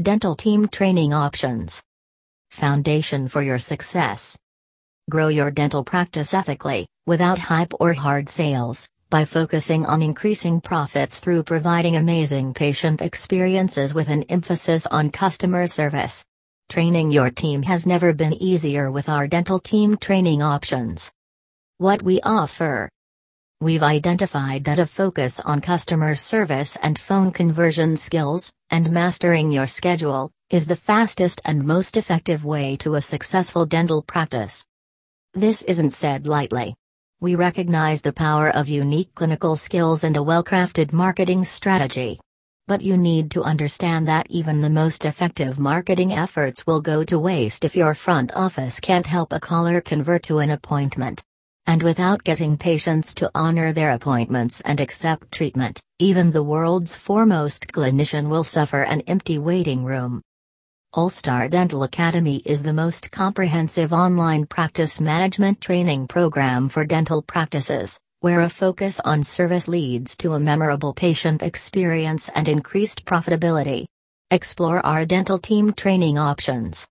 Dental Team Training Options Foundation for your success. Grow your dental practice ethically, without hype or hard sales, by focusing on increasing profits through providing amazing patient experiences with an emphasis on customer service. Training your team has never been easier with our dental team training options. What we offer We've identified that a focus on customer service and phone conversion skills, and mastering your schedule, is the fastest and most effective way to a successful dental practice. This isn't said lightly. We recognize the power of unique clinical skills and a well crafted marketing strategy. But you need to understand that even the most effective marketing efforts will go to waste if your front office can't help a caller convert to an appointment. And without getting patients to honor their appointments and accept treatment, even the world's foremost clinician will suffer an empty waiting room. All Star Dental Academy is the most comprehensive online practice management training program for dental practices, where a focus on service leads to a memorable patient experience and increased profitability. Explore our dental team training options.